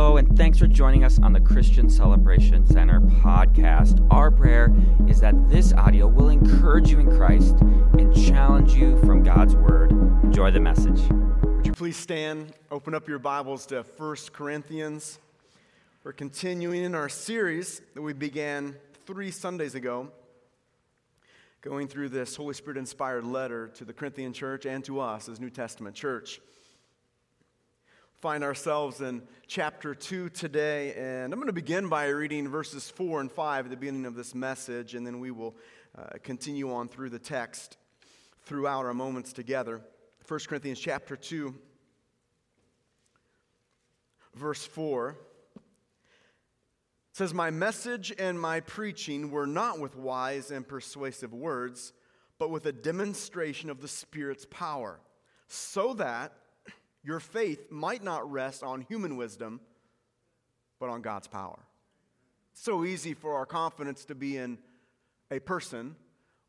Hello, and thanks for joining us on the Christian Celebration Center podcast. Our prayer is that this audio will encourage you in Christ and challenge you from God's Word. Enjoy the message. Would you please stand, open up your Bibles to 1 Corinthians? We're continuing in our series that we began three Sundays ago, going through this Holy Spirit inspired letter to the Corinthian church and to us as New Testament church find ourselves in chapter 2 today, and I'm going to begin by reading verses 4 and 5 at the beginning of this message, and then we will uh, continue on through the text throughout our moments together. 1 Corinthians chapter 2, verse 4 says, My message and my preaching were not with wise and persuasive words, but with a demonstration of the Spirit's power, so that your faith might not rest on human wisdom, but on God's power. It's so easy for our confidence to be in a person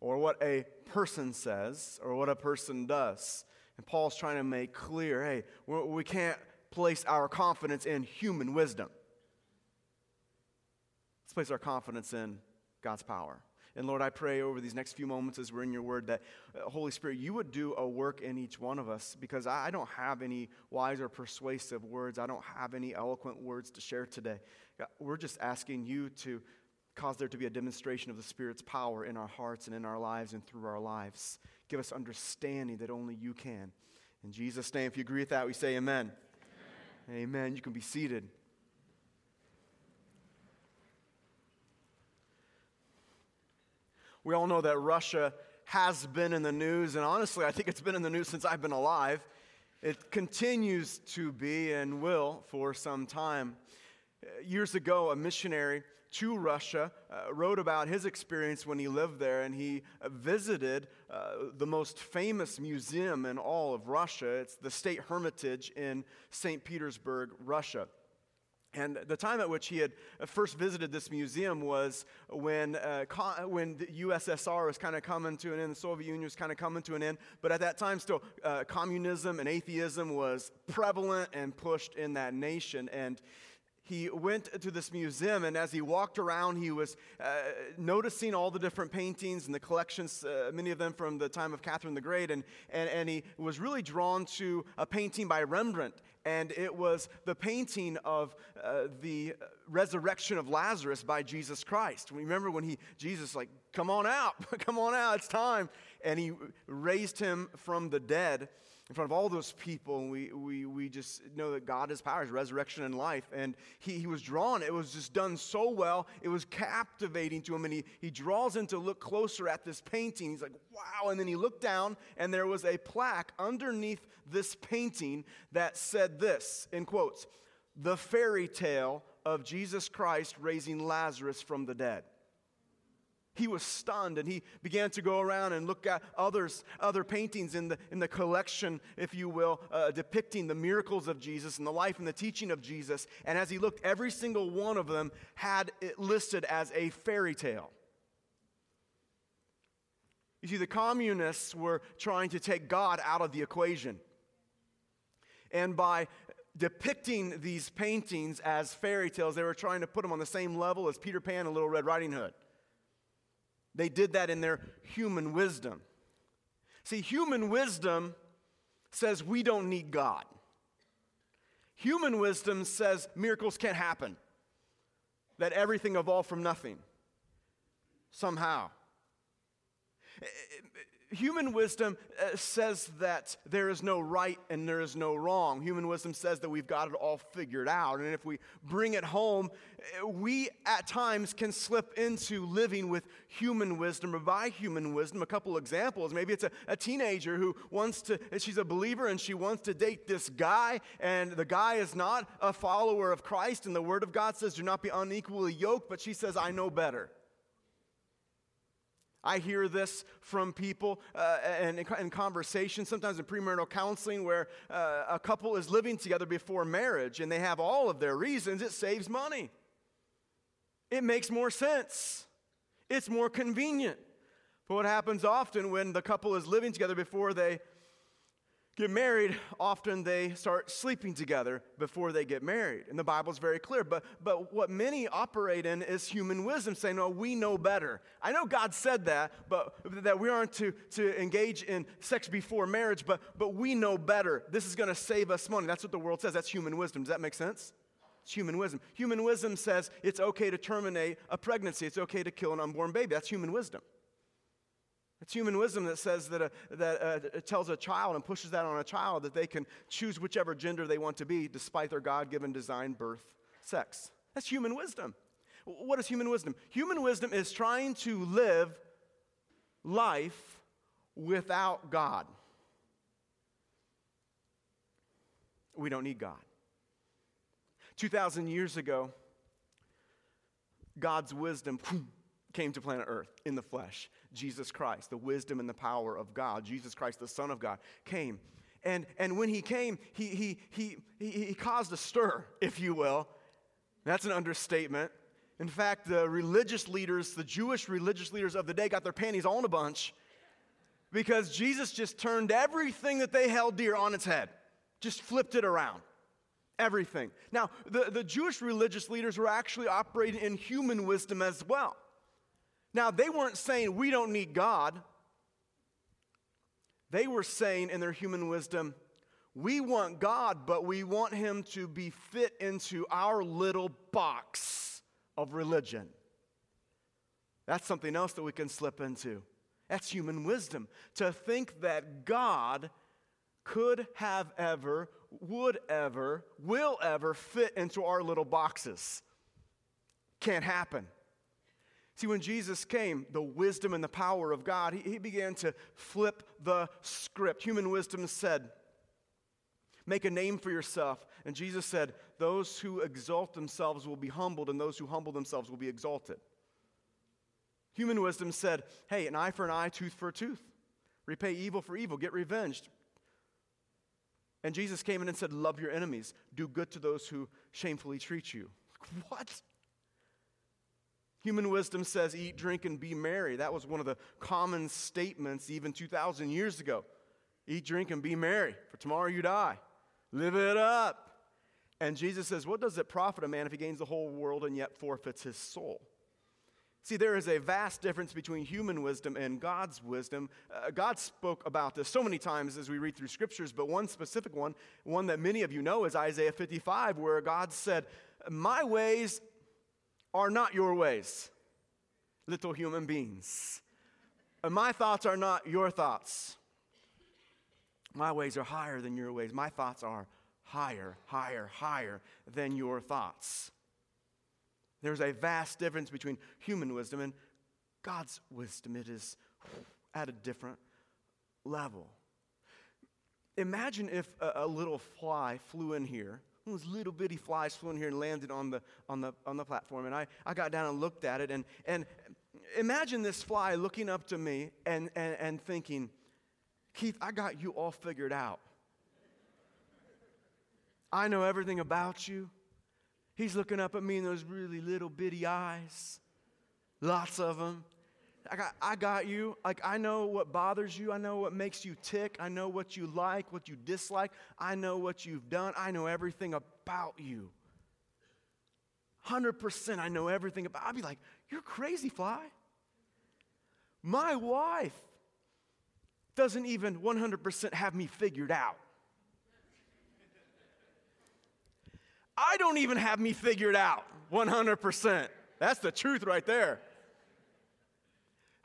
or what a person says or what a person does. And Paul's trying to make clear hey, we can't place our confidence in human wisdom. Let's place our confidence in God's power. And Lord, I pray over these next few moments as we're in your word that, uh, Holy Spirit, you would do a work in each one of us because I, I don't have any wise or persuasive words. I don't have any eloquent words to share today. God, we're just asking you to cause there to be a demonstration of the Spirit's power in our hearts and in our lives and through our lives. Give us understanding that only you can. In Jesus' name, if you agree with that, we say amen. Amen. amen. You can be seated. We all know that Russia has been in the news, and honestly, I think it's been in the news since I've been alive. It continues to be and will for some time. Years ago, a missionary to Russia uh, wrote about his experience when he lived there, and he uh, visited uh, the most famous museum in all of Russia. It's the State Hermitage in St. Petersburg, Russia. And the time at which he had first visited this museum was when, uh, when the USSR was kind of coming to an end, the Soviet Union was kind of coming to an end. But at that time, still, uh, communism and atheism was prevalent and pushed in that nation. And he went to this museum, and as he walked around, he was uh, noticing all the different paintings and the collections, uh, many of them from the time of Catherine the Great, and, and, and he was really drawn to a painting by Rembrandt, and it was the painting of uh, the resurrection of Lazarus by Jesus Christ. Remember when he, Jesus, like, come on out, come on out, it's time, and he raised him from the dead in front of all those people, and we, we, we just know that God is power, is resurrection and life. And he, he was drawn. It was just done so well. It was captivating to him. And he, he draws in to look closer at this painting. He's like, wow. And then he looked down, and there was a plaque underneath this painting that said this in quotes, the fairy tale of Jesus Christ raising Lazarus from the dead. He was stunned and he began to go around and look at others, other paintings in the, in the collection, if you will, uh, depicting the miracles of Jesus and the life and the teaching of Jesus. And as he looked, every single one of them had it listed as a fairy tale. You see, the communists were trying to take God out of the equation. And by depicting these paintings as fairy tales, they were trying to put them on the same level as Peter Pan and Little Red Riding Hood. They did that in their human wisdom. See, human wisdom says we don't need God. Human wisdom says miracles can't happen, that everything evolved from nothing somehow human wisdom uh, says that there is no right and there is no wrong. Human wisdom says that we've got it all figured out. And if we bring it home, uh, we at times can slip into living with human wisdom or by human wisdom. A couple examples. Maybe it's a, a teenager who wants to, she's a believer and she wants to date this guy, and the guy is not a follower of Christ, and the Word of God says, Do not be unequally yoked, but she says, I know better. I hear this from people uh, and in conversation, sometimes in premarital counseling, where uh, a couple is living together before marriage and they have all of their reasons. It saves money, it makes more sense, it's more convenient. But what happens often when the couple is living together before they get married, often they start sleeping together before they get married. And the Bible's very clear. But, but what many operate in is human wisdom, saying, no, we know better. I know God said that, but that we aren't to, to engage in sex before marriage, but, but we know better. This is going to save us money. That's what the world says. That's human wisdom. Does that make sense? It's human wisdom. Human wisdom says it's okay to terminate a pregnancy, it's okay to kill an unborn baby. That's human wisdom. It's human wisdom that says that, a, that uh, it tells a child and pushes that on a child that they can choose whichever gender they want to be despite their God given design, birth, sex. That's human wisdom. What is human wisdom? Human wisdom is trying to live life without God. We don't need God. 2,000 years ago, God's wisdom came to planet Earth in the flesh. Jesus Christ, the wisdom and the power of God, Jesus Christ, the Son of God, came. And, and when he came, he, he, he, he, caused a stir, if you will. That's an understatement. In fact, the religious leaders, the Jewish religious leaders of the day, got their panties all in a bunch because Jesus just turned everything that they held dear on its head, just flipped it around. Everything. Now, the, the Jewish religious leaders were actually operating in human wisdom as well. Now, they weren't saying we don't need God. They were saying in their human wisdom, we want God, but we want him to be fit into our little box of religion. That's something else that we can slip into. That's human wisdom. To think that God could have ever, would ever, will ever fit into our little boxes. Can't happen. See, when Jesus came, the wisdom and the power of God, he, he began to flip the script. Human wisdom said, Make a name for yourself. And Jesus said, Those who exalt themselves will be humbled, and those who humble themselves will be exalted. Human wisdom said, Hey, an eye for an eye, tooth for a tooth. Repay evil for evil, get revenged. And Jesus came in and said, Love your enemies, do good to those who shamefully treat you. What? Human wisdom says, eat, drink, and be merry. That was one of the common statements even 2,000 years ago. Eat, drink, and be merry, for tomorrow you die. Live it up. And Jesus says, What does it profit a man if he gains the whole world and yet forfeits his soul? See, there is a vast difference between human wisdom and God's wisdom. Uh, God spoke about this so many times as we read through scriptures, but one specific one, one that many of you know, is Isaiah 55, where God said, My ways are not your ways, little human beings. And my thoughts are not your thoughts. My ways are higher than your ways. My thoughts are higher, higher, higher than your thoughts. There's a vast difference between human wisdom and God's wisdom. It is at a different level. Imagine if a, a little fly flew in here those little bitty flies flew in here and landed on the, on the, on the platform. And I, I got down and looked at it. And, and imagine this fly looking up to me and, and, and thinking, Keith, I got you all figured out. I know everything about you. He's looking up at me in those really little bitty eyes, lots of them. I got, I got you. Like, I know what bothers you. I know what makes you tick. I know what you like, what you dislike. I know what you've done. I know everything about you. 100% I know everything about I'd be like, you're crazy, fly. My wife doesn't even 100% have me figured out. I don't even have me figured out 100%. That's the truth right there.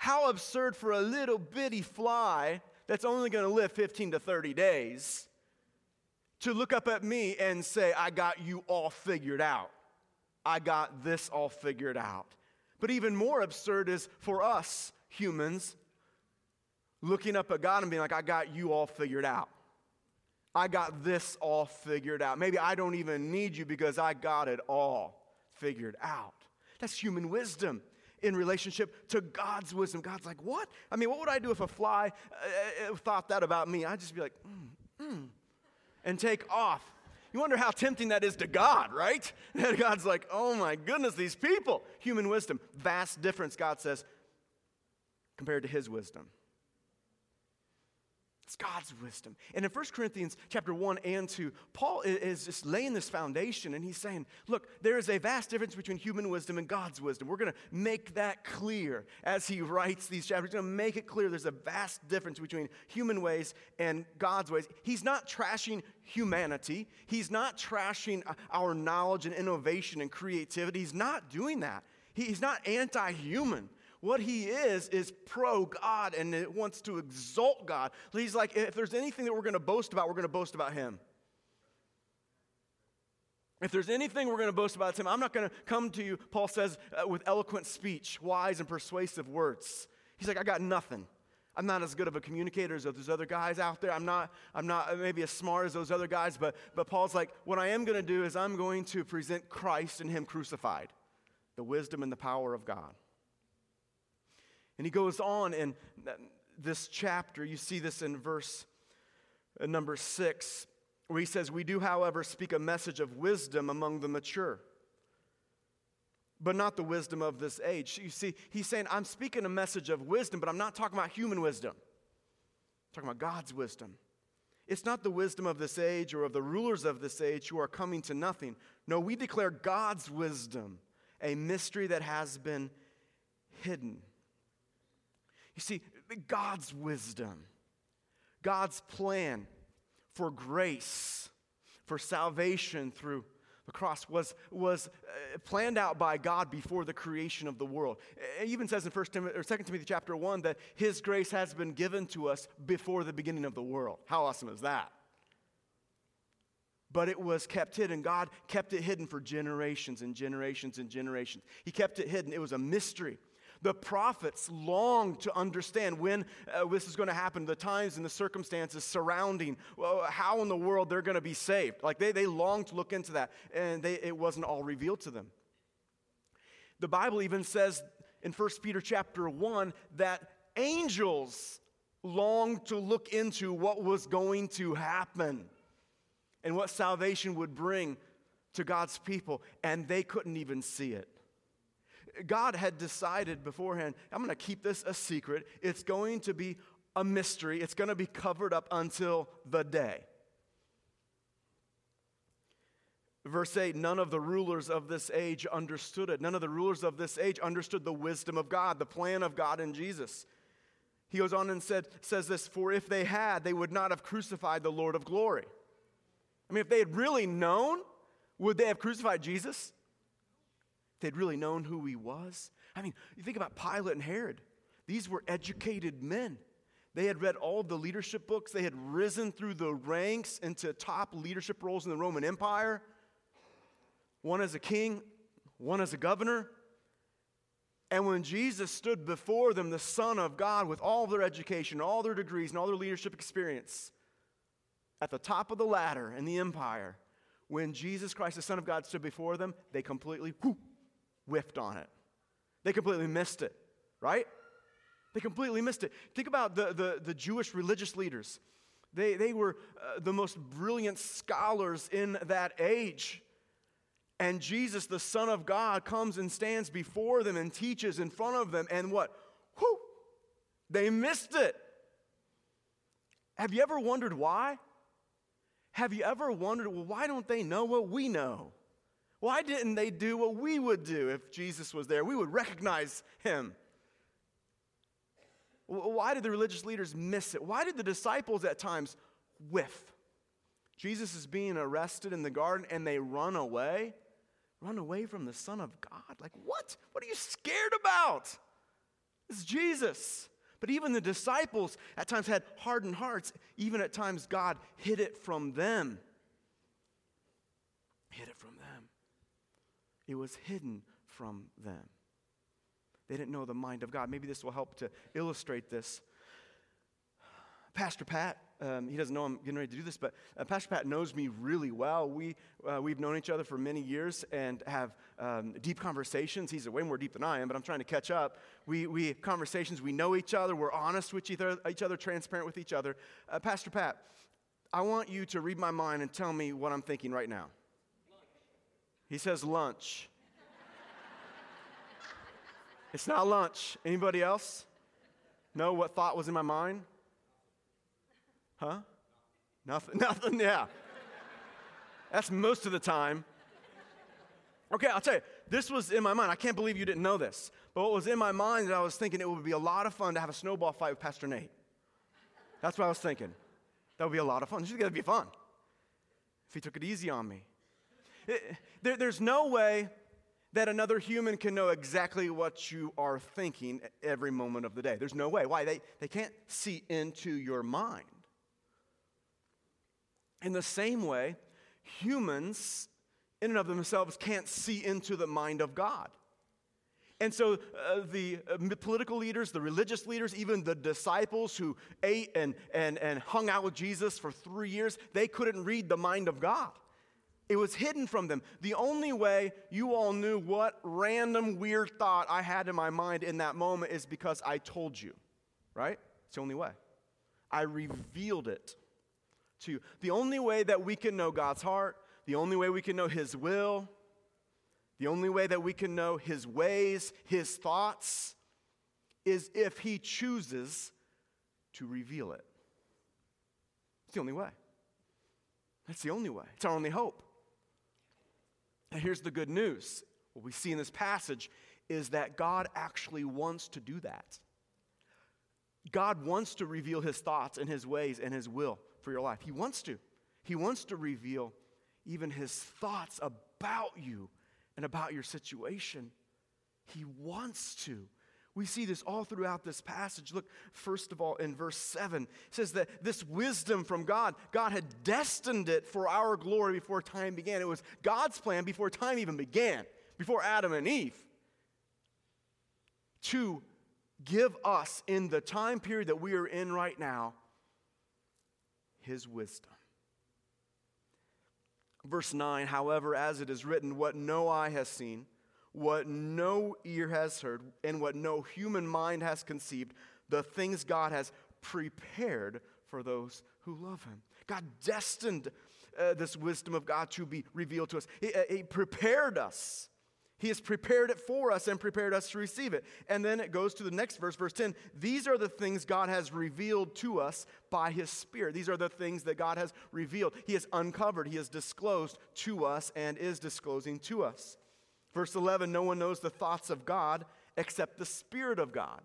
How absurd for a little bitty fly that's only going to live 15 to 30 days to look up at me and say, I got you all figured out. I got this all figured out. But even more absurd is for us humans looking up at God and being like, I got you all figured out. I got this all figured out. Maybe I don't even need you because I got it all figured out. That's human wisdom in relationship to God's wisdom. God's like, what? I mean, what would I do if a fly uh, uh, thought that about me? I'd just be like, mm, mm, and take off. You wonder how tempting that is to God, right? And God's like, oh my goodness, these people. Human wisdom, vast difference, God says, compared to his wisdom. It's God's wisdom. And in 1 Corinthians chapter 1 and 2, Paul is just laying this foundation and he's saying, look, there is a vast difference between human wisdom and God's wisdom. We're going to make that clear as he writes these chapters. He's going to make it clear there's a vast difference between human ways and God's ways. He's not trashing humanity. He's not trashing our knowledge and innovation and creativity. He's not doing that. He's not anti human. What he is, is pro God and it wants to exalt God. He's like, if there's anything that we're going to boast about, we're going to boast about him. If there's anything we're going to boast about, him, I'm not going to come to you, Paul says, uh, with eloquent speech, wise and persuasive words. He's like, I got nothing. I'm not as good of a communicator as those other guys out there. I'm not, I'm not maybe as smart as those other guys, but, but Paul's like, what I am going to do is I'm going to present Christ and Him crucified, the wisdom and the power of God. And he goes on in this chapter, you see this in verse uh, number six, where he says, We do, however, speak a message of wisdom among the mature, but not the wisdom of this age. You see, he's saying, I'm speaking a message of wisdom, but I'm not talking about human wisdom, I'm talking about God's wisdom. It's not the wisdom of this age or of the rulers of this age who are coming to nothing. No, we declare God's wisdom, a mystery that has been hidden. You see, God's wisdom, God's plan for grace, for salvation through the cross was, was uh, planned out by God before the creation of the world. It even says in 1 Timothy, or 2 Timothy chapter 1 that his grace has been given to us before the beginning of the world. How awesome is that? But it was kept hidden. God kept it hidden for generations and generations and generations. He kept it hidden. It was a mystery. The prophets longed to understand when uh, this is going to happen, the times and the circumstances surrounding well, how in the world they're going to be saved. Like they, they longed to look into that, and they, it wasn't all revealed to them. The Bible even says in 1 Peter chapter 1 that angels longed to look into what was going to happen and what salvation would bring to God's people, and they couldn't even see it. God had decided beforehand, I'm going to keep this a secret. It's going to be a mystery, it's going to be covered up until the day. Verse 8 None of the rulers of this age understood it. None of the rulers of this age understood the wisdom of God, the plan of God in Jesus. He goes on and said, says this For if they had, they would not have crucified the Lord of glory. I mean, if they had really known, would they have crucified Jesus? They'd really known who he was. I mean, you think about Pilate and Herod. These were educated men. They had read all the leadership books. They had risen through the ranks into top leadership roles in the Roman Empire. One as a king, one as a governor. And when Jesus stood before them, the Son of God, with all their education, all their degrees, and all their leadership experience, at the top of the ladder in the empire, when Jesus Christ, the Son of God, stood before them, they completely whoop, whiffed on it. They completely missed it, right? They completely missed it. Think about the, the, the Jewish religious leaders. They, they were uh, the most brilliant scholars in that age. And Jesus, the Son of God, comes and stands before them and teaches in front of them. And what? Whew, they missed it. Have you ever wondered why? Have you ever wondered, well, why don't they know what we know? Why didn't they do what we would do if Jesus was there? We would recognize him. Why did the religious leaders miss it? Why did the disciples at times whiff? Jesus is being arrested in the garden and they run away. Run away from the Son of God. Like, what? What are you scared about? It's Jesus. But even the disciples at times had hardened hearts. Even at times, God hid it from them. Hid it from them. It was hidden from them. They didn't know the mind of God. Maybe this will help to illustrate this. Pastor Pat, um, he doesn't know I'm getting ready to do this, but uh, Pastor Pat knows me really well. We, uh, we've known each other for many years and have um, deep conversations. He's way more deep than I am, but I'm trying to catch up. We, we have conversations, we know each other, we're honest with each other, each other transparent with each other. Uh, Pastor Pat, I want you to read my mind and tell me what I'm thinking right now. He says lunch. it's not lunch. Anybody else know what thought was in my mind? Huh? Nothing, nothing, yeah. That's most of the time. Okay, I'll tell you, this was in my mind. I can't believe you didn't know this. But what was in my mind is I was thinking it would be a lot of fun to have a snowball fight with Pastor Nate. That's what I was thinking. That would be a lot of fun. This is going to be fun if he took it easy on me. There, there's no way that another human can know exactly what you are thinking every moment of the day. There's no way. Why? They, they can't see into your mind. In the same way, humans, in and of themselves, can't see into the mind of God. And so uh, the uh, political leaders, the religious leaders, even the disciples who ate and, and, and hung out with Jesus for three years, they couldn't read the mind of God. It was hidden from them. The only way you all knew what random weird thought I had in my mind in that moment is because I told you, right? It's the only way. I revealed it to you. The only way that we can know God's heart, the only way we can know His will, the only way that we can know His ways, His thoughts, is if He chooses to reveal it. It's the only way. That's the only way. It's our only hope. And here's the good news what we see in this passage is that God actually wants to do that. God wants to reveal his thoughts and his ways and his will for your life. He wants to. He wants to reveal even his thoughts about you and about your situation. He wants to. We see this all throughout this passage. Look, first of all, in verse 7, it says that this wisdom from God, God had destined it for our glory before time began. It was God's plan before time even began, before Adam and Eve, to give us in the time period that we are in right now his wisdom. Verse 9, however, as it is written, what no eye has seen, what no ear has heard, and what no human mind has conceived, the things God has prepared for those who love him. God destined uh, this wisdom of God to be revealed to us. He, uh, he prepared us. He has prepared it for us and prepared us to receive it. And then it goes to the next verse, verse 10. These are the things God has revealed to us by His Spirit. These are the things that God has revealed. He has uncovered, He has disclosed to us and is disclosing to us. Verse 11 No one knows the thoughts of God except the Spirit of God.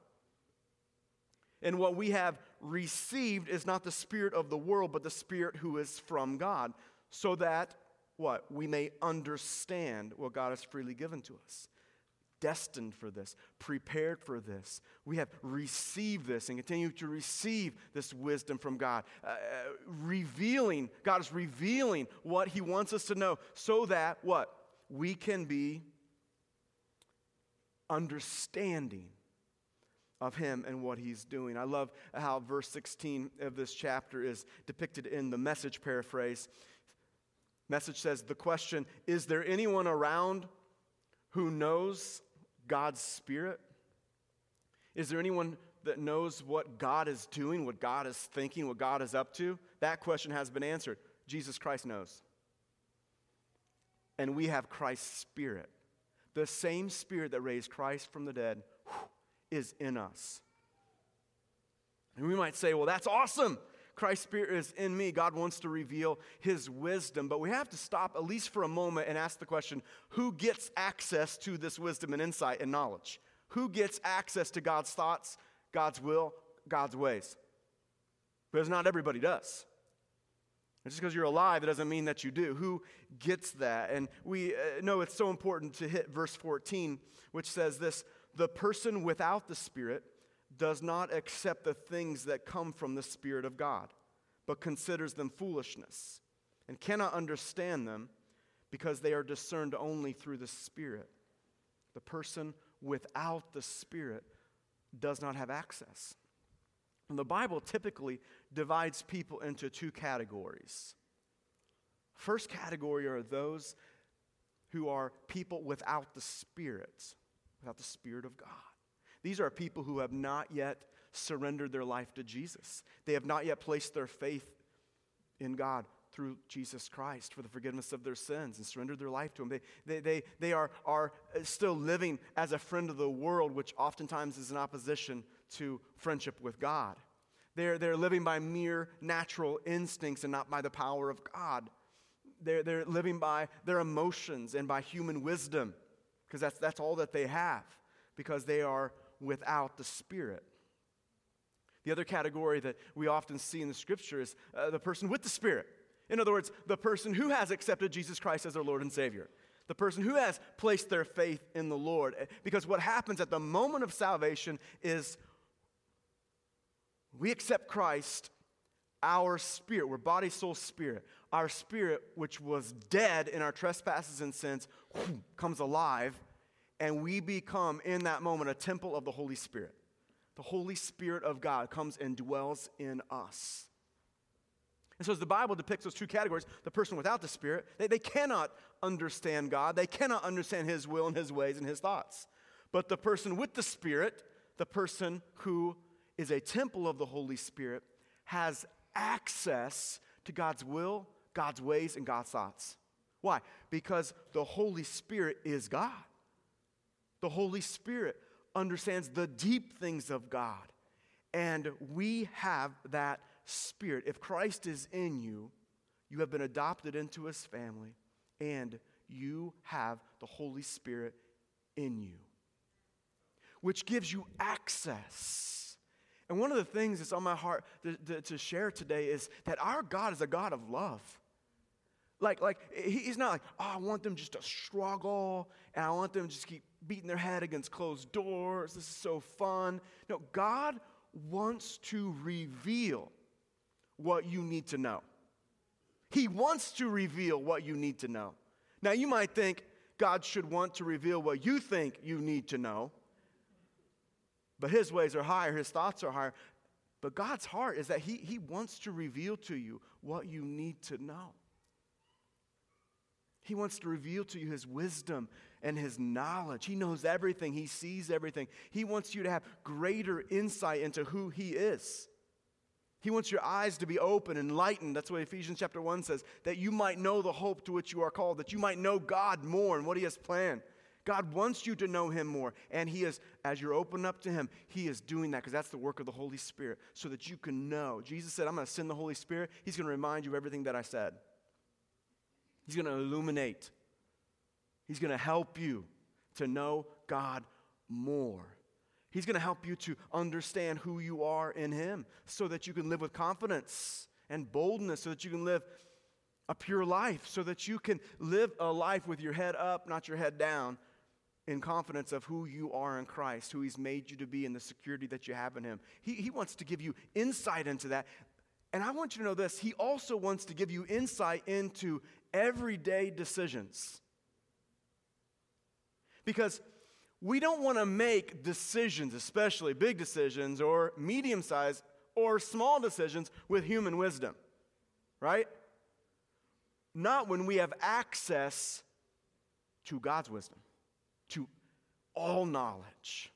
And what we have received is not the Spirit of the world, but the Spirit who is from God, so that what? We may understand what God has freely given to us. Destined for this, prepared for this. We have received this and continue to receive this wisdom from God. Uh, uh revealing, God is revealing what He wants us to know so that what? We can be understanding of him and what he's doing. I love how verse 16 of this chapter is depicted in the message paraphrase. Message says the question Is there anyone around who knows God's Spirit? Is there anyone that knows what God is doing, what God is thinking, what God is up to? That question has been answered. Jesus Christ knows. And we have Christ's Spirit. The same Spirit that raised Christ from the dead is in us. And we might say, well, that's awesome. Christ's Spirit is in me. God wants to reveal His wisdom. But we have to stop at least for a moment and ask the question who gets access to this wisdom and insight and knowledge? Who gets access to God's thoughts, God's will, God's ways? Because not everybody does. Just because you're alive, it doesn't mean that you do. Who gets that? And we uh, know it's so important to hit verse 14, which says this the person without the Spirit does not accept the things that come from the Spirit of God, but considers them foolishness and cannot understand them because they are discerned only through the Spirit. The person without the Spirit does not have access. And the Bible typically divides people into two categories. First category are those who are people without the Spirit, without the Spirit of God. These are people who have not yet surrendered their life to Jesus. They have not yet placed their faith in God through Jesus Christ for the forgiveness of their sins and surrendered their life to Him. They, they, they, they are, are still living as a friend of the world, which oftentimes is in opposition to friendship with God. They're, they're living by mere natural instincts and not by the power of God. They're, they're living by their emotions and by human wisdom because that's, that's all that they have because they are without the Spirit. The other category that we often see in the scripture is uh, the person with the Spirit. In other words, the person who has accepted Jesus Christ as their Lord and Savior. The person who has placed their faith in the Lord. Because what happens at the moment of salvation is we accept Christ, our spirit, we're body, soul, spirit. Our spirit, which was dead in our trespasses and sins, comes alive, and we become in that moment a temple of the Holy Spirit. The Holy Spirit of God comes and dwells in us. And so, as the Bible depicts those two categories, the person without the Spirit, they, they cannot understand God. They cannot understand His will and His ways and His thoughts. But the person with the Spirit, the person who is a temple of the Holy Spirit, has access to God's will, God's ways, and God's thoughts. Why? Because the Holy Spirit is God. The Holy Spirit understands the deep things of God. And we have that Spirit. If Christ is in you, you have been adopted into his family, and you have the Holy Spirit in you, which gives you access. And one of the things that's on my heart to, to, to share today is that our God is a God of love. Like, like he's not like, oh, I want them just to struggle and I want them to just keep beating their head against closed doors. This is so fun. No, God wants to reveal what you need to know. He wants to reveal what you need to know. Now, you might think God should want to reveal what you think you need to know, but His ways are higher, His thoughts are higher. But God's heart is that He, he wants to reveal to you what you need to know. He wants to reveal to you His wisdom and His knowledge. He knows everything, He sees everything. He wants you to have greater insight into who He is. He wants your eyes to be open, enlightened. That's what Ephesians chapter 1 says, that you might know the hope to which you are called, that you might know God more and what He has planned. God wants you to know Him more. And He is, as you're open up to Him, He is doing that because that's the work of the Holy Spirit so that you can know. Jesus said, I'm going to send the Holy Spirit. He's going to remind you of everything that I said, He's going to illuminate, He's going to help you to know God more. He's going to help you to understand who you are in Him so that you can live with confidence and boldness, so that you can live a pure life, so that you can live a life with your head up, not your head down, in confidence of who you are in Christ, who He's made you to be, and the security that you have in Him. He, he wants to give you insight into that. And I want you to know this He also wants to give you insight into everyday decisions. Because we don't want to make decisions, especially big decisions or medium sized or small decisions, with human wisdom, right? Not when we have access to God's wisdom, to all knowledge.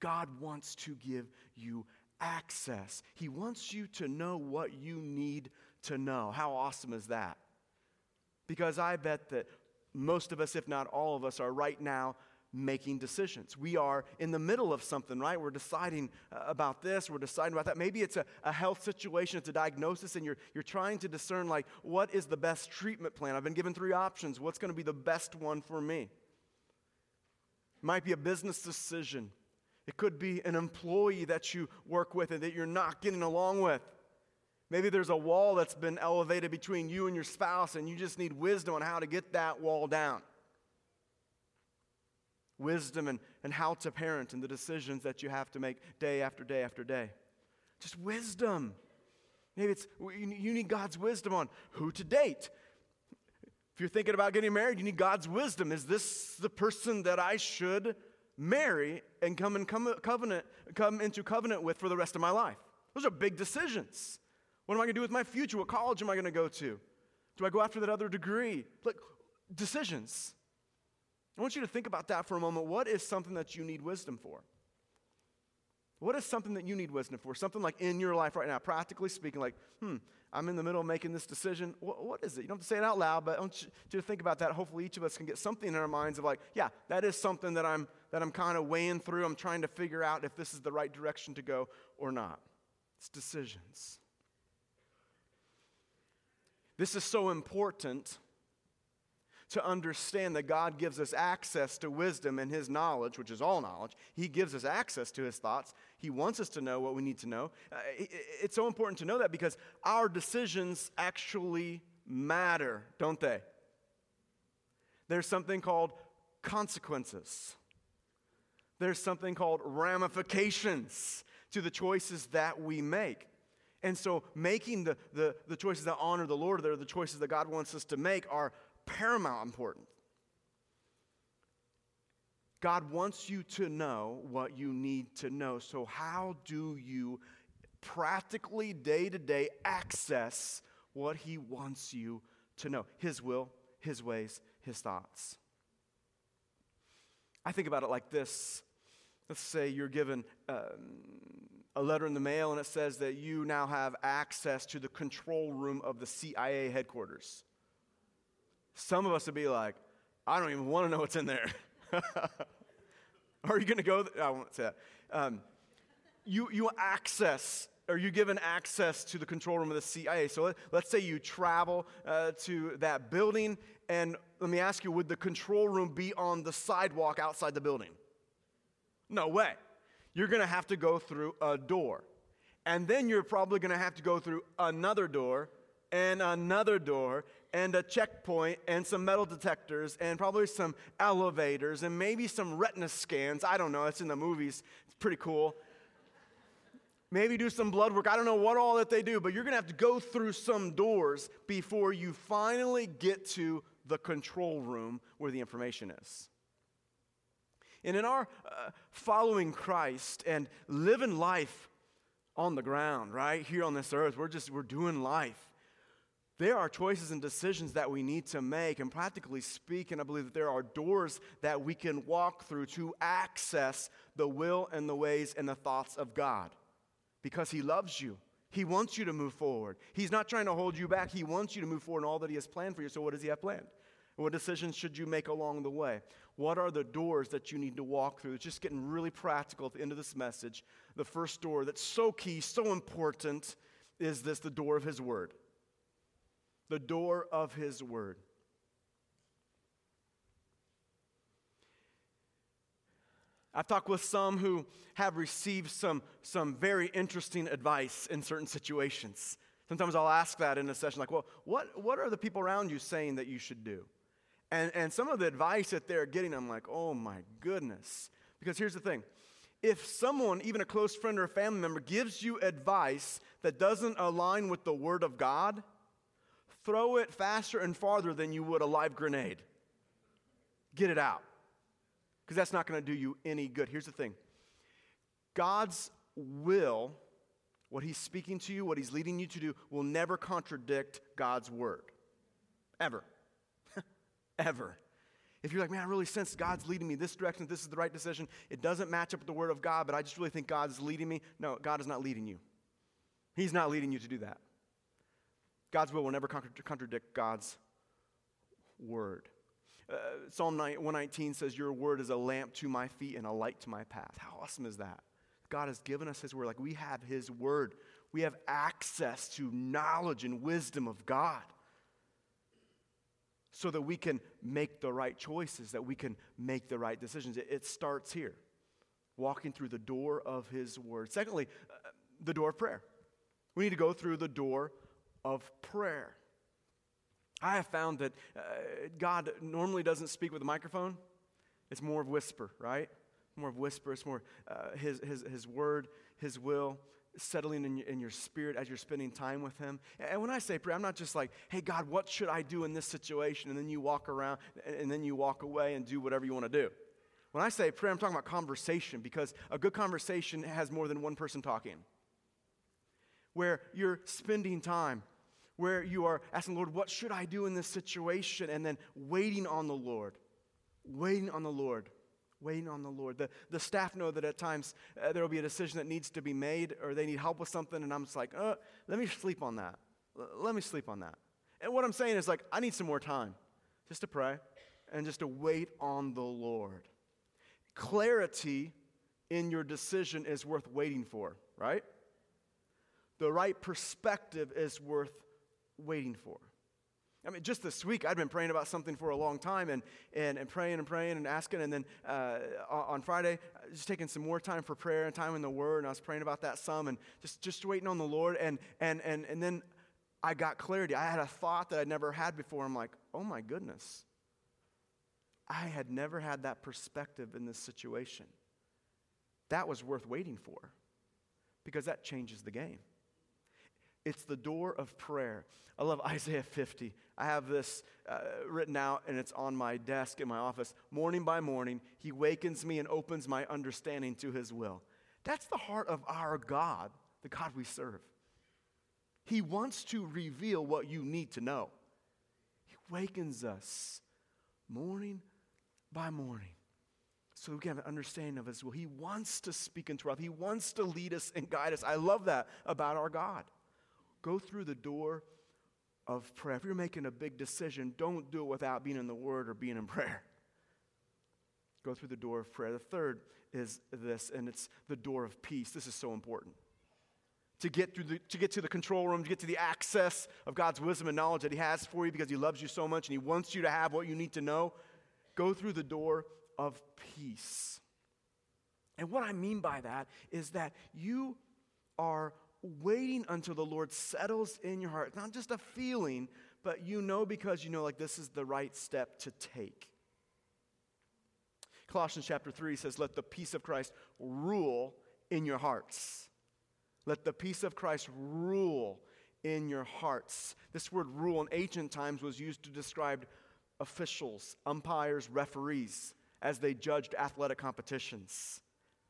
God wants to give you access. He wants you to know what you need to know. How awesome is that? Because I bet that most of us, if not all of us, are right now making decisions. We are in the middle of something, right? We're deciding uh, about this, we're deciding about that. Maybe it's a, a health situation, it's a diagnosis, and you're, you're trying to discern, like, what is the best treatment plan? I've been given three options. What's going to be the best one for me? Might be a business decision. It could be an employee that you work with and that you're not getting along with. Maybe there's a wall that's been elevated between you and your spouse, and you just need wisdom on how to get that wall down. Wisdom and, and how to parent and the decisions that you have to make day after day after day. Just wisdom. Maybe it's you need God's wisdom on who to date. If you're thinking about getting married, you need God's wisdom. Is this the person that I should marry and come and come covenant come into covenant with for the rest of my life? Those are big decisions. What am I going to do with my future? What college am I going to go to? Do I go after that other degree? Like decisions. I want you to think about that for a moment. What is something that you need wisdom for? What is something that you need wisdom for? Something like in your life right now, practically speaking, like, hmm, I'm in the middle of making this decision. What, what is it? You don't have to say it out loud, but I want you to think about that. Hopefully, each of us can get something in our minds of like, yeah, that is something that I'm, that I'm kind of weighing through. I'm trying to figure out if this is the right direction to go or not. It's decisions. This is so important to understand that God gives us access to wisdom and His knowledge, which is all knowledge. He gives us access to His thoughts. He wants us to know what we need to know. Uh, it's so important to know that because our decisions actually matter, don't they? There's something called consequences, there's something called ramifications to the choices that we make. And so, making the, the, the choices that honor the Lord, that are the choices that God wants us to make, are paramount important. God wants you to know what you need to know. So, how do you practically, day to day, access what He wants you to know? His will, His ways, His thoughts. I think about it like this. Let's say you're given um, a letter in the mail and it says that you now have access to the control room of the CIA headquarters. Some of us would be like, I don't even want to know what's in there. Are you going to go? Th- I won't say that. Um, you, you access, or you given access to the control room of the CIA. So let, us say you travel uh, to that building, and let me ask you would the control room be on the sidewalk outside the building? No way. You're going to have to go through a door. And then you're probably going to have to go through another door and another door and a checkpoint and some metal detectors and probably some elevators and maybe some retina scans. I don't know, it's in the movies. It's pretty cool. Maybe do some blood work. I don't know what all that they do, but you're going to have to go through some doors before you finally get to the control room where the information is. And in our uh, following Christ and living life on the ground, right here on this earth, we're just we're doing life there are choices and decisions that we need to make. And practically speaking, I believe that there are doors that we can walk through to access the will and the ways and the thoughts of God because He loves you. He wants you to move forward. He's not trying to hold you back. He wants you to move forward in all that He has planned for you. So, what does He have planned? What decisions should you make along the way? What are the doors that you need to walk through? It's just getting really practical at the end of this message. The first door that's so key, so important, is this the door of His Word the door of His Word. I've talked with some who have received some, some very interesting advice in certain situations. Sometimes I'll ask that in a session, like, well, what, what are the people around you saying that you should do? And, and some of the advice that they're getting, I'm like, oh my goodness. Because here's the thing if someone, even a close friend or a family member, gives you advice that doesn't align with the Word of God, throw it faster and farther than you would a live grenade. Get it out. Because that's not going to do you any good. Here's the thing God's will, what He's speaking to you, what He's leading you to do, will never contradict God's word. Ever. Ever. If you're like, man, I really sense God's leading me this direction, this is the right decision, it doesn't match up with the word of God, but I just really think God's leading me. No, God is not leading you. He's not leading you to do that. God's will will never contradict God's word. Uh, Psalm 119 says, Your word is a lamp to my feet and a light to my path. How awesome is that? God has given us His word. Like we have His word, we have access to knowledge and wisdom of God so that we can make the right choices, that we can make the right decisions. It, it starts here, walking through the door of His word. Secondly, uh, the door of prayer. We need to go through the door of prayer. I have found that uh, God normally doesn't speak with a microphone. It's more of whisper, right? More of whisper. It's more uh, his, his, his word, His will, settling in in your spirit as you're spending time with Him. And when I say prayer, I'm not just like, hey, God, what should I do in this situation? And then you walk around and then you walk away and do whatever you want to do. When I say prayer, I'm talking about conversation because a good conversation has more than one person talking where you're spending time, where you are asking, Lord, what should I do in this situation? And then waiting on the Lord, waiting on the Lord, waiting on the Lord. The, the staff know that at times uh, there will be a decision that needs to be made or they need help with something, and I'm just like, uh, let me sleep on that. let me sleep on that. And what I'm saying is, like, I need some more time just to pray and just to wait on the Lord. Clarity in your decision is worth waiting for, right? The right perspective is worth waiting for. I mean, just this week, I'd been praying about something for a long time and, and, and praying and praying and asking. And then uh, on Friday, just taking some more time for prayer and time in the Word. And I was praying about that some and just, just waiting on the Lord. And, and, and, and then I got clarity. I had a thought that I'd never had before. I'm like, oh my goodness. I had never had that perspective in this situation. That was worth waiting for because that changes the game. It's the door of prayer. I love Isaiah 50. I have this uh, written out and it's on my desk in my office. Morning by morning, he wakens me and opens my understanding to his will. That's the heart of our God, the God we serve. He wants to reveal what you need to know. He wakens us morning by morning so we can have an understanding of his will. He wants to speak into our life, he wants to lead us and guide us. I love that about our God. Go through the door of prayer. If you're making a big decision, don't do it without being in the Word or being in prayer. Go through the door of prayer. The third is this, and it's the door of peace. This is so important. To get, through the, to get to the control room, to get to the access of God's wisdom and knowledge that He has for you because He loves you so much and He wants you to have what you need to know, go through the door of peace. And what I mean by that is that you are waiting until the Lord settles in your heart. It's not just a feeling, but you know because you know, like, this is the right step to take. Colossians chapter 3 says, Let the peace of Christ rule in your hearts. Let the peace of Christ rule in your hearts. This word rule in ancient times was used to describe officials, umpires, referees as they judged athletic competitions.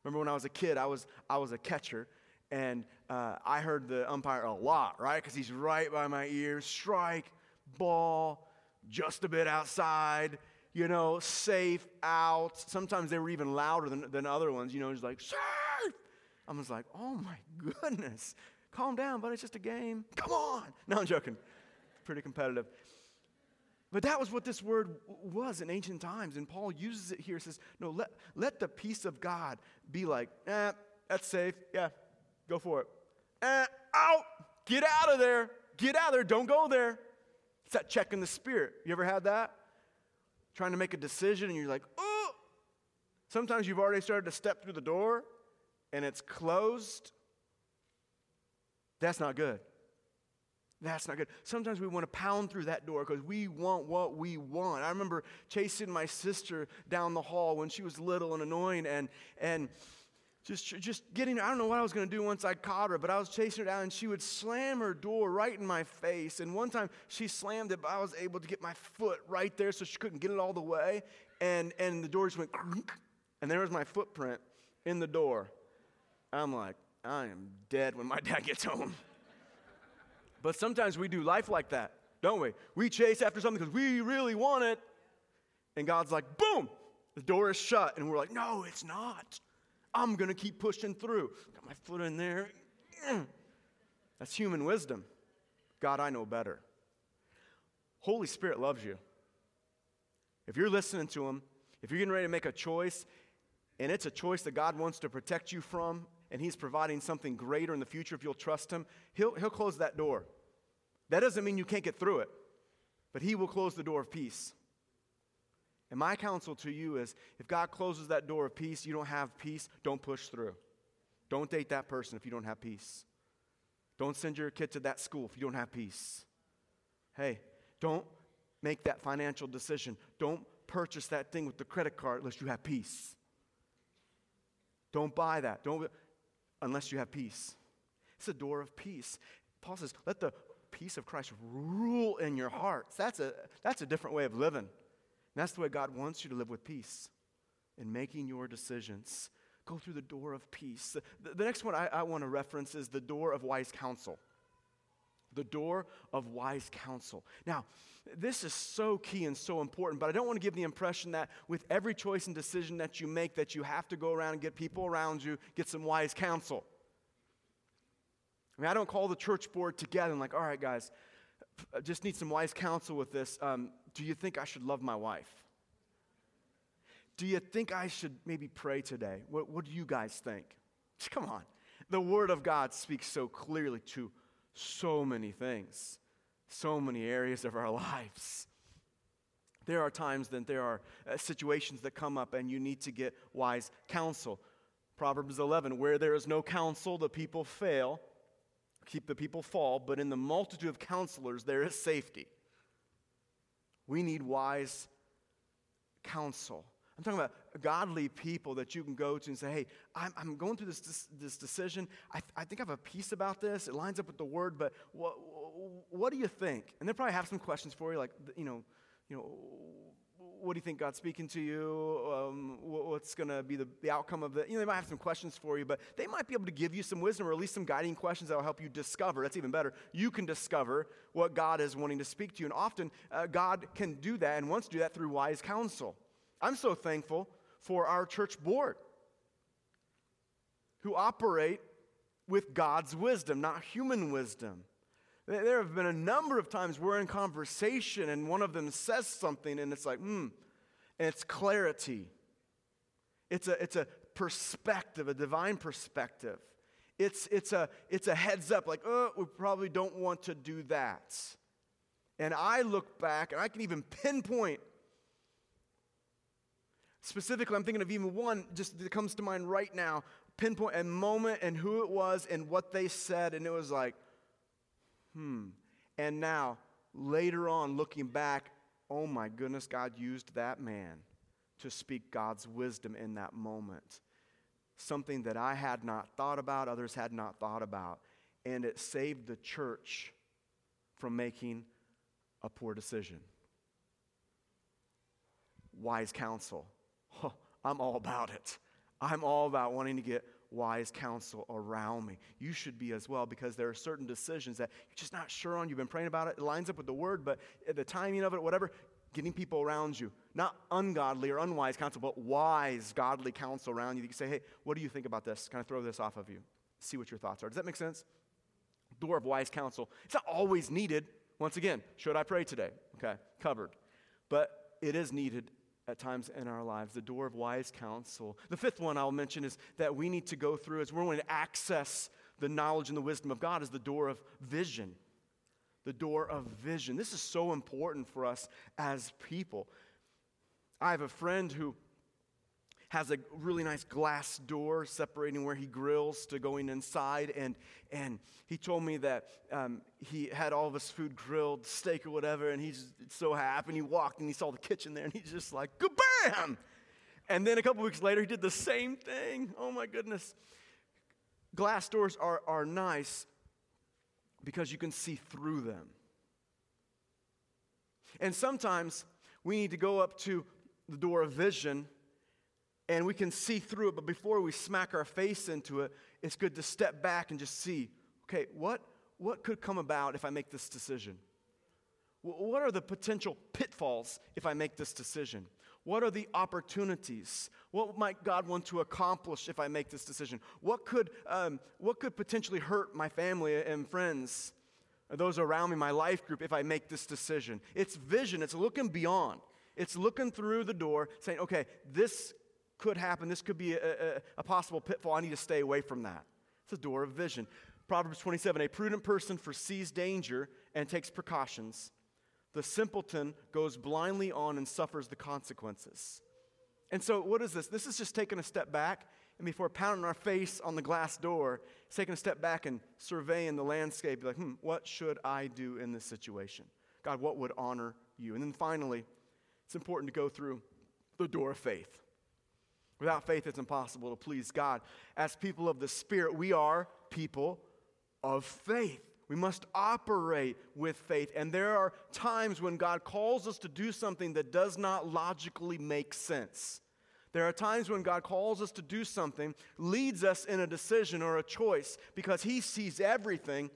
Remember when I was a kid, I was, I was a catcher, and uh, I heard the umpire a lot, right? Because he's right by my ear. Strike, ball, just a bit outside, you know, safe, out. Sometimes they were even louder than, than other ones, you know, just like, safe. I was like, oh my goodness. Calm down, but it's just a game. Come on. No, I'm joking. Pretty competitive. But that was what this word was in ancient times. And Paul uses it here. says, no, let, let the peace of God be like, eh, that's safe. Yeah, Go for it. Eh, out. Get out of there. Get out of there. Don't go there. It's that check in the spirit. You ever had that? Trying to make a decision and you're like, oh. Sometimes you've already started to step through the door and it's closed. That's not good. That's not good. Sometimes we want to pound through that door because we want what we want. I remember chasing my sister down the hall when she was little and annoying, and and just, just getting, I don't know what I was going to do once I caught her, but I was chasing her down and she would slam her door right in my face. And one time she slammed it, but I was able to get my foot right there so she couldn't get it all the way. And, and the door just went, and there was my footprint in the door. I'm like, I am dead when my dad gets home. but sometimes we do life like that, don't we? We chase after something because we really want it. And God's like, boom, the door is shut. And we're like, no, it's not. I'm going to keep pushing through. Got my foot in there. That's human wisdom. God, I know better. Holy Spirit loves you. If you're listening to Him, if you're getting ready to make a choice, and it's a choice that God wants to protect you from, and He's providing something greater in the future if you'll trust Him, He'll, he'll close that door. That doesn't mean you can't get through it, but He will close the door of peace. And my counsel to you is if God closes that door of peace, you don't have peace, don't push through. Don't date that person if you don't have peace. Don't send your kid to that school if you don't have peace. Hey, don't make that financial decision. Don't purchase that thing with the credit card unless you have peace. Don't buy that. Don't unless you have peace. It's a door of peace. Paul says, let the peace of Christ rule in your hearts. That's a, that's a different way of living that's the way God wants you to live with peace in making your decisions. Go through the door of peace. The, the next one I, I want to reference is the door of wise counsel. The door of wise counsel. Now, this is so key and so important, but I don't want to give the impression that with every choice and decision that you make that you have to go around and get people around you, get some wise counsel. I mean, I don't call the church board together and, like, all right, guys, I just need some wise counsel with this. Um, do you think I should love my wife? Do you think I should maybe pray today? What, what do you guys think? Come on. The Word of God speaks so clearly to so many things, so many areas of our lives. There are times that there are uh, situations that come up and you need to get wise counsel. Proverbs 11, where there is no counsel, the people fail, keep the people fall, but in the multitude of counselors, there is safety. We need wise counsel. I'm talking about godly people that you can go to and say, hey, I'm, I'm going through this, this, this decision. I, I, think I have a peace about this. It lines up with the word, but what, what do you think? And they'll probably have some questions for you, like, you know, you know, what do you think God's speaking to you? Um, what's going to be the, the outcome of it? You know, they might have some questions for you, but they might be able to give you some wisdom or at least some guiding questions that will help you discover. That's even better. You can discover what God is wanting to speak to you. And often, uh, God can do that and wants to do that through wise counsel. I'm so thankful for our church board who operate with God's wisdom, not human wisdom. There have been a number of times we're in conversation and one of them says something and it's like, hmm, and it's clarity. It's a, it's a perspective, a divine perspective. It's, it's, a, it's a heads up, like, oh, we probably don't want to do that. And I look back and I can even pinpoint. Specifically, I'm thinking of even one just that comes to mind right now pinpoint a moment and who it was and what they said, and it was like, hmm. And now, later on, looking back, oh my goodness, God used that man to speak God's wisdom in that moment. Something that I had not thought about, others had not thought about. And it saved the church from making a poor decision. Wise counsel. Oh, I'm all about it. I'm all about wanting to get wise counsel around me. You should be as well because there are certain decisions that you're just not sure on. You've been praying about it, it lines up with the word, but the timing of it, whatever, getting people around you. Not ungodly or unwise counsel, but wise, godly counsel around you. You can say, hey, what do you think about this? Kind of throw this off of you. See what your thoughts are. Does that make sense? Door of wise counsel. It's not always needed. Once again, should I pray today? Okay, covered. But it is needed at times in our lives, the door of wise counsel. The fifth one I'll mention is that we need to go through as we're going to access the knowledge and the wisdom of God is the door of vision. The door of vision. This is so important for us as people. I have a friend who has a really nice glass door separating where he grills to going inside. And, and he told me that um, he had all of his food grilled, steak or whatever, and he's so happy. And he walked and he saw the kitchen there, and he's just like, bam! And then a couple weeks later, he did the same thing. Oh my goodness. Glass doors are, are nice because you can see through them. And sometimes we need to go up to the door of vision and we can see through it, but before we smack our face into it, it's good to step back and just see okay, what, what could come about if I make this decision? What are the potential pitfalls if I make this decision? What are the opportunities? What might God want to accomplish if I make this decision? What could, um, what could potentially hurt my family and friends, those around me, my life group, if I make this decision? It's vision, it's looking beyond. It's looking through the door, saying, okay, this could happen. This could be a, a, a possible pitfall. I need to stay away from that. It's a door of vision. Proverbs 27 A prudent person foresees danger and takes precautions. The simpleton goes blindly on and suffers the consequences. And so, what is this? This is just taking a step back, and before pounding our face on the glass door, taking a step back and surveying the landscape. Like, hmm, what should I do in this situation? God, what would honor you? And then finally, it's important to go through the door of faith. Without faith, it's impossible to please God. As people of the Spirit, we are people of faith. We must operate with faith. And there are times when God calls us to do something that does not logically make sense. There are times when God calls us to do something, leads us in a decision or a choice because He sees everything.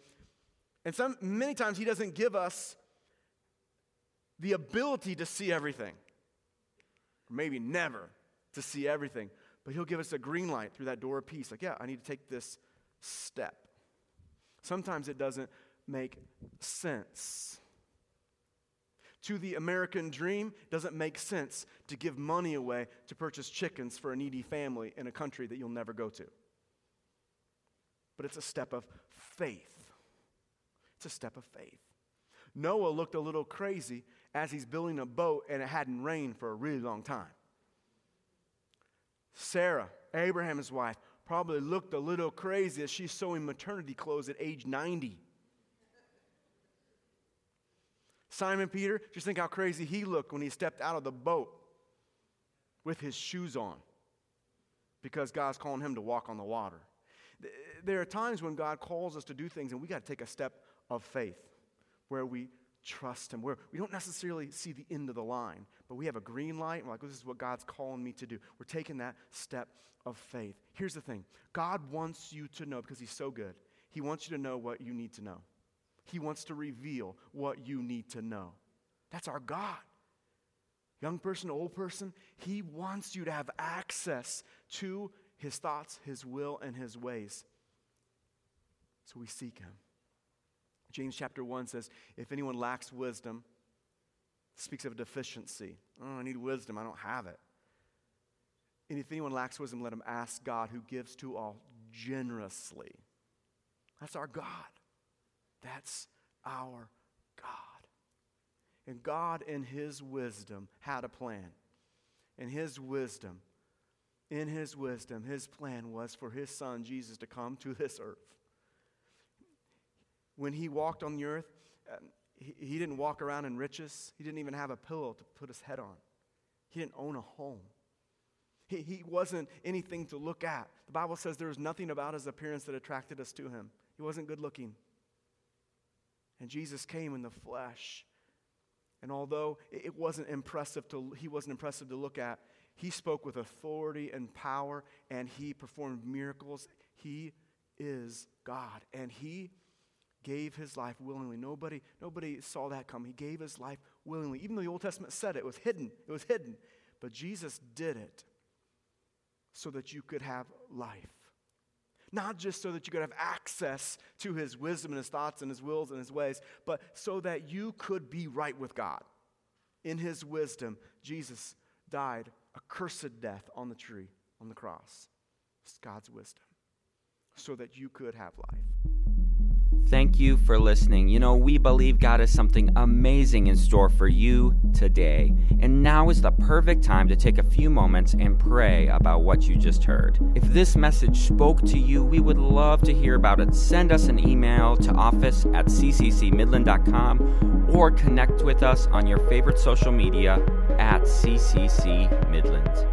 And some, many times He doesn't give us the ability to see everything, or maybe never to see everything. But He'll give us a green light through that door of peace. Like, yeah, I need to take this step. Sometimes it doesn't make sense. To the American dream, doesn't make sense to give money away to purchase chickens for a needy family in a country that you'll never go to. But it's a step of faith. It's a step of faith. Noah looked a little crazy as he's building a boat and it hadn't rained for a really long time. Sarah, Abraham's wife, probably looked a little crazy as she's sewing maternity clothes at age 90. Simon Peter, just think how crazy he looked when he stepped out of the boat with his shoes on because God's calling him to walk on the water. There are times when God calls us to do things and we got to take a step of faith where we trust Him, where we don't necessarily see the end of the line, but we have a green light and we're like, this is what God's calling me to do. We're taking that step of faith. Here's the thing God wants you to know because He's so good, He wants you to know what you need to know. He wants to reveal what you need to know. That's our God. Young person, old person, He wants you to have access to His thoughts, His will, and His ways. So we seek Him. James chapter 1 says, If anyone lacks wisdom, speaks of a deficiency. Oh, I need wisdom, I don't have it. And if anyone lacks wisdom, let him ask God who gives to all generously. That's our God. That's our God. And God, in His wisdom, had a plan. In His wisdom, in His wisdom, His plan was for His Son, Jesus, to come to this earth. When He walked on the earth, um, he, he didn't walk around in riches. He didn't even have a pillow to put his head on. He didn't own a home. He, he wasn't anything to look at. The Bible says there was nothing about his appearance that attracted us to him. He wasn't good looking. And Jesus came in the flesh. And although it wasn't impressive to, he wasn't impressive to look at, he spoke with authority and power and he performed miracles. He is God. And he gave his life willingly. Nobody, nobody saw that come. He gave his life willingly. Even though the Old Testament said it, it was hidden. It was hidden. But Jesus did it so that you could have life. Not just so that you could have access to his wisdom and his thoughts and his wills and his ways, but so that you could be right with God. In his wisdom, Jesus died a cursed death on the tree, on the cross. It's God's wisdom, so that you could have life. Thank you for listening. You know, we believe God has something amazing in store for you today. And now is the perfect time to take a few moments and pray about what you just heard. If this message spoke to you, we would love to hear about it. Send us an email to office at cccmidland.com or connect with us on your favorite social media at CCC Midland.